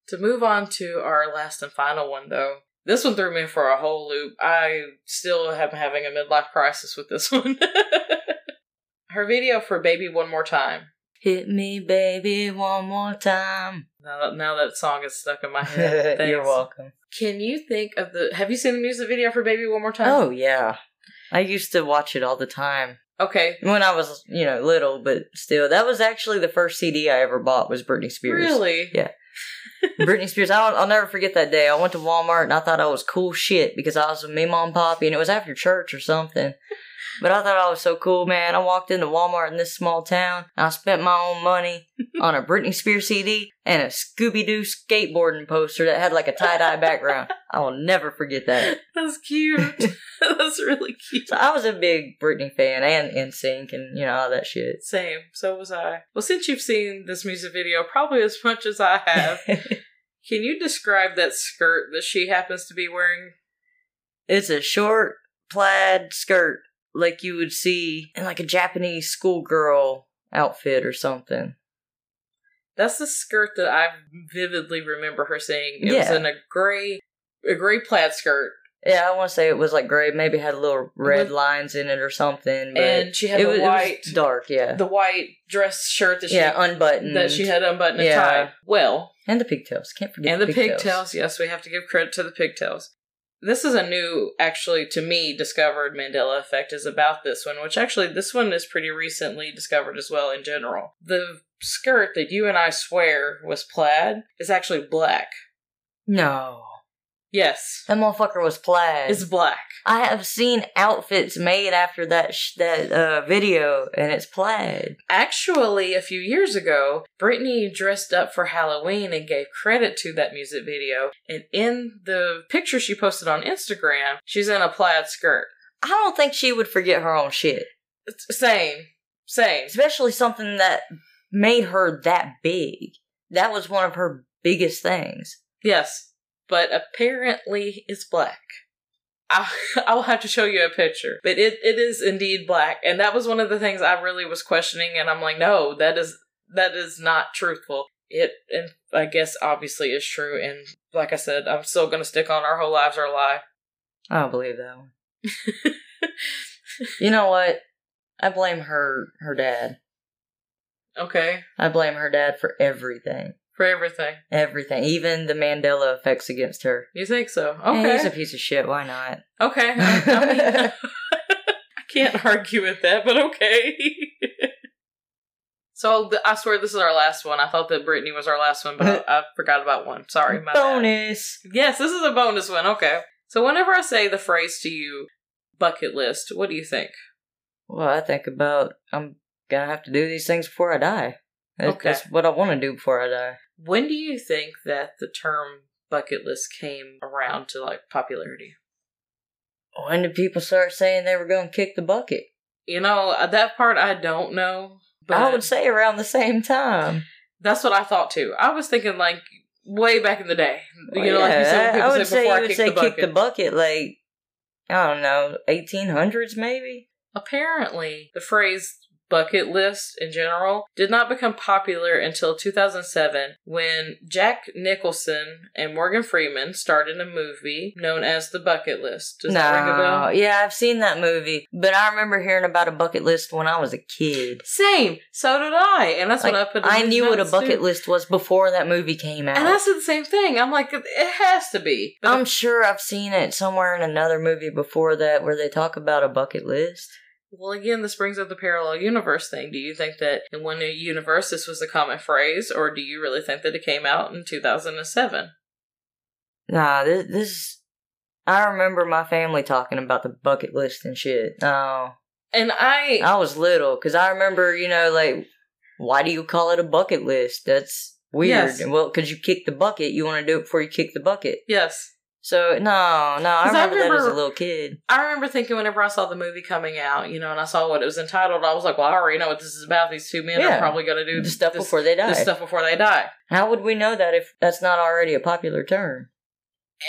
To move on to our last and final one, though, this one threw me for a whole loop. I still am having a midlife crisis with this [LAUGHS] one. Her video for Baby One More Time. Hit me, baby, one more time. Now, now that song is stuck in my [LAUGHS] head. You're welcome. Can you think of the. Have you seen the music video for Baby One More Time? Oh, yeah. I used to watch it all the time. Okay. When I was, you know, little, but still. That was actually the first CD I ever bought was Britney Spears. Really? Yeah. [LAUGHS] Britney Spears. I'll, I'll never forget that day. I went to Walmart and I thought I was cool shit because I was with me, mom, poppy, and it was after church or something. But I thought I was so cool, man. I walked into Walmart in this small town and I spent my own money [LAUGHS] on a Britney Spears CD and a Scooby Doo skateboarding poster that had like a tie dye background. I will never forget that. [LAUGHS] That's cute. [LAUGHS] That's really cute. So I was a big Britney fan and NSYNC and you know all that shit. Same. So was I. Well, since you've seen this music video probably as much as I have, can you describe that skirt that she happens to be wearing? It's a short plaid skirt like you would see in like a Japanese schoolgirl outfit or something. That's the skirt that I vividly remember her saying. It was in a gray, a gray plaid skirt. Yeah, I want to say it was like gray. Maybe had little red With- lines in it or something. But and she had it the was, it was white, dark. Yeah, the white dress shirt that she yeah, unbuttoned. that she had unbuttoned and Yeah. tied. Well, and the pigtails. Can't forget and the pigtails. Yes, we have to give credit to the pigtails. This is a new, actually, to me, discovered Mandela effect is about this one, which actually, this one is pretty recently discovered as well in general. The skirt that you and I swear was plaid is actually black. No, Yes, that motherfucker was plaid. it's black. I have seen outfits made after that sh- that uh, video, and it's plaid. Actually, a few years ago, Britney dressed up for Halloween and gave credit to that music video. And in the picture she posted on Instagram, she's in a plaid skirt. I don't think she would forget her own shit, It's- Same, same. especially something that made her that big. That was one of her biggest things. Yes, but apparently it's black. I, [LAUGHS] I'll have to show you a picture, but it, it is indeed black, and that was one of the things I really was questioning. And I'm like, no, that is that is not truthful. It, and I guess obviously is true. And like I said, I'm still gonna stick on our whole lives are a lie. I don't believe that one. You know what? I blame her her dad. [LAUGHS] okay, I blame her dad for everything. For everything. Everything. Even the Mandela effects against her. You think so? Okay, he's a piece of shit. Why not? okay. I, I [LAUGHS] mean, [LAUGHS] I can't argue with that, but okay. [LAUGHS] so I swear this is our last one. I thought that Britney was our last one, but I, I forgot about one. Sorry, my bad. Bonus. Yes, this is a bonus one. Okay. So whenever I say the phrase to you, bucket list, what do you think? Well, I think about I'm gonna have to do these things before I die. That's, Okay. that's what I want to do before I die. When do you think that the term bucket list came around to like popularity? When did people start saying they were gonna kick the bucket? You know, that part I don't know, but I would say around the same time. that's what I thought too. I was thinking like way back in the day. You Well, know, like you said, yeah, people I would say you I would kick say the kick the bucket like I don't know, eighteen hundreds maybe. Apparently, the phrase bucket list in general did not become popular until 2007 when Jack Nicholson and Morgan Freeman starred in a movie known as The Bucket List. Does that ring a bell? Yeah, I've seen that movie, but I remember hearing about a bucket list when I was a kid. Same. So did I. And that's Like, what I put in I knew what a bucket too. list was before that movie came out. And I said the same thing. I'm like, it has to be. But I'm sure I've seen it somewhere in another movie before that where they talk about a bucket list. Well, again, this brings up the parallel universe thing. Do you think that in one universe this was a common phrase, or do you really think that it came out in 2007? Nah, this, this I remember my family talking about the bucket list and shit. Oh. And I, I was little because I remember, you know, like, why do you call it a bucket list? That's weird. Yes. Well, because you kick the bucket, you want to do it before you kick the bucket. yes, So no, no, I 'Cause I remember, that as a little kid. I remember thinking whenever I saw the movie coming out, you know, and I saw what it was entitled, I was like, well, I already know what this is about. These two men Yeah. are probably going to do The stuff this, before they die. stuff before they die. How would we know that if that's not already a popular term?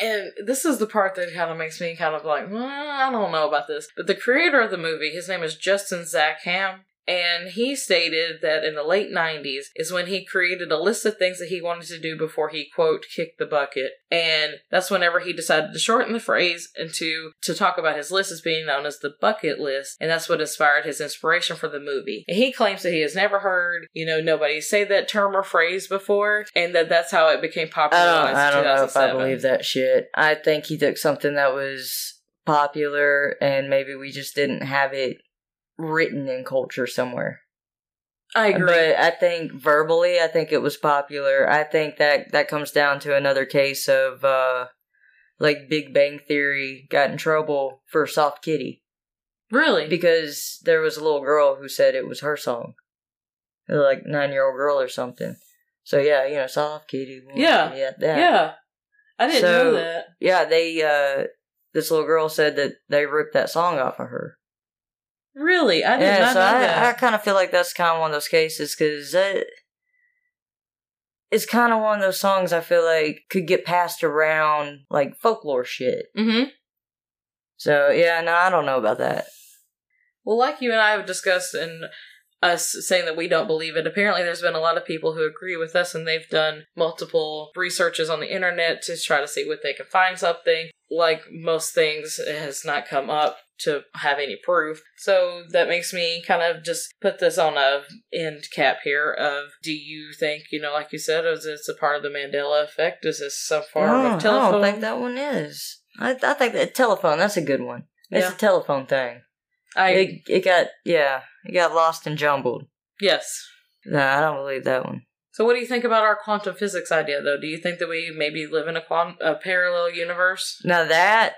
And this is the part that kind of makes me kind of like, well, I don't know about this. But the creator of the movie, his name is Justin Zackham. And he stated that in the late 90s is when he created a list of things that he wanted to do before he, quote, kicked the bucket. And that's whenever he decided to shorten the phrase into to talk about his list as being known as the bucket list. And that's what inspired his inspiration for the movie. And he claims that he has never heard, you know, nobody say that term or phrase before. And that that's how it became popular. Oh, I don't, I don't know if I believe that shit. I think he took something that was popular and maybe we just didn't have it written in culture somewhere. I agree. But I think verbally, I think it was popular. I think that that comes down to another case of uh like Big Bang Theory got in trouble for Soft Kitty really? because there was a little girl who said it was her song, like nine year old girl or something. So yeah, you know, Soft Kitty. Yeah. yeah, yeah. I didn't So- know that. Yeah, they uh this little girl said that they ripped that song off of her. Really? I did yeah, not so know I, I kind of feel like that's kind of one of those cases because it, it's kind of one of those songs I feel like could get passed around like folklore shit. mm-hmm. So yeah, no, I don't know about that. Well, like you and I have discussed in us saying that we don't believe it. Apparently, there's been a lot of people who agree with us, and they've done multiple researches on the internet to try to see what they can find something. Like most things, it has not come up to have any proof. So that makes me kind of just put this on a end cap here of do you think, you know, like you said, is this a part of the Mandela effect? Is this some form No, of telephone? I don't think that one is. I, I think that telephone, that's a good one. It's Yeah. a telephone thing. I it, it got, yeah, it got lost and jumbled. yes. No, I don't believe that one. So what do you think about our quantum physics idea though? Do you think that we maybe live in a quant- a parallel universe? Now that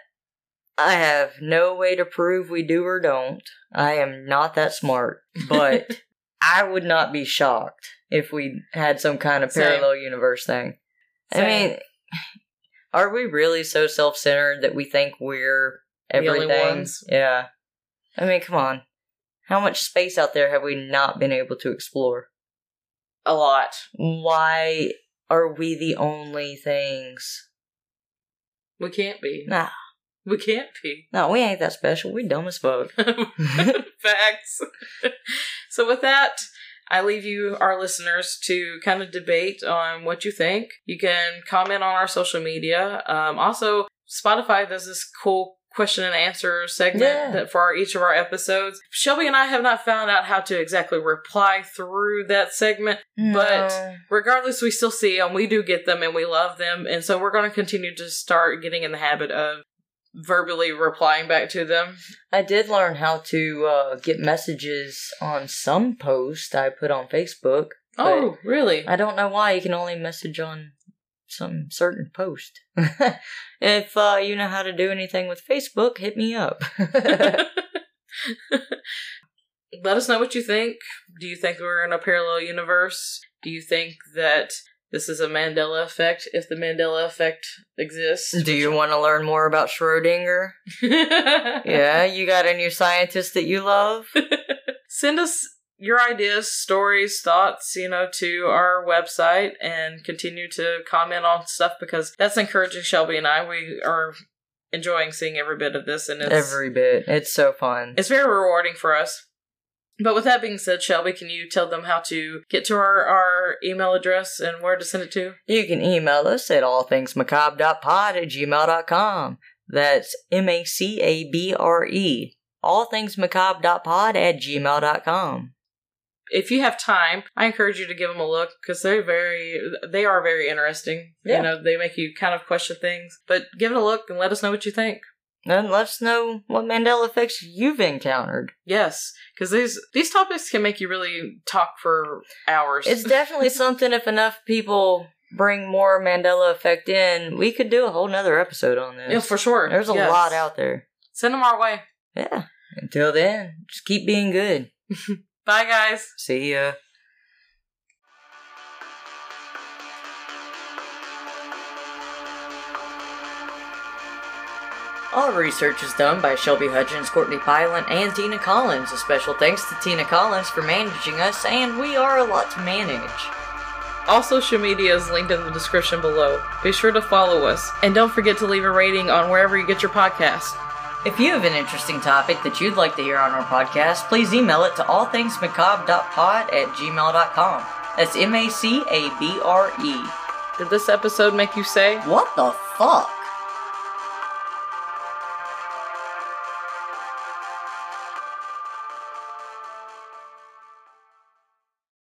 I have no way to prove we do or don't. I am not that smart, but [LAUGHS] I would not be shocked if we had some kind of Same. parallel universe thing. I mean, are we really so self-centered that we think we're everything? ones? Yeah. I mean, come on. How much space out there have we not been able to explore? a lot. Why are we the only things? We can't be. Nah, We can't be. no, we ain't that special. We dumb as fuck. [LAUGHS] Facts. so with that, I leave you, our listeners, to kind of debate on what you think. You can comment on our social media. Um, also, Spotify does this cool question and answer segment Yeah. that for our, each of our episodes. Shelby and I have not found out how to exactly reply through that segment. But- Regardless, we still see them. We do get them and we love them. And so we're going to continue to start getting in the habit of verbally replying back to them. I did learn how to uh, get messages on some post I put on Facebook. Oh, really? I don't know why you can only message on some certain post. [LAUGHS] if uh, you know how to do anything with Facebook, hit me up. [LAUGHS] Let us know what you think. Do you think we're in a parallel universe? Do you think that this is a Mandela effect if the Mandela effect exists? do you want to learn more about Schrodinger? [LAUGHS] Yeah, you got a new scientist that you love? Send us your ideas, stories, thoughts, you know, to our website and continue to comment on stuff because that's encouraging Shelby and I. We are enjoying seeing every bit of this and it's Every bit. It's so fun. it's very rewarding for us. But with that being said, Shelby, can you tell them how to get to our, our email address and where to send it to? You can email us at allthingsmacabre.pod at gmail.com. That's M A C A B R E. Allthingsmacabre.pod at gmail.com. If you have time, I encourage you to give them a look because they're very, they are very interesting. Yeah. You know, they make you kind of question things. But give it a look and let us know what you think. And let us know what Mandela effects you've encountered. Yes, because these these topics can make you really talk for hours. It's definitely [LAUGHS] something if enough people bring more Mandela effect in, we could do a whole nother episode on this. yeah, for sure. There's a Yes. lot out there. Send them our way. Yeah. Until then, just keep being good. [LAUGHS] Bye, guys. See ya. All research is done by Shelby Hutchins, Courtney Pylant, and Tina Collins. A special thanks to Tina Collins for managing us, and we are a lot to manage. All social media is linked in the description below. Be sure to follow us. And don't forget to leave a rating on wherever you get your podcast. If you have an interesting topic that you'd like to hear on our podcast, please email it to allthingsmacabre.pod at gmail.com. That's M A C A B R E. Did this episode make you say? What the fuck?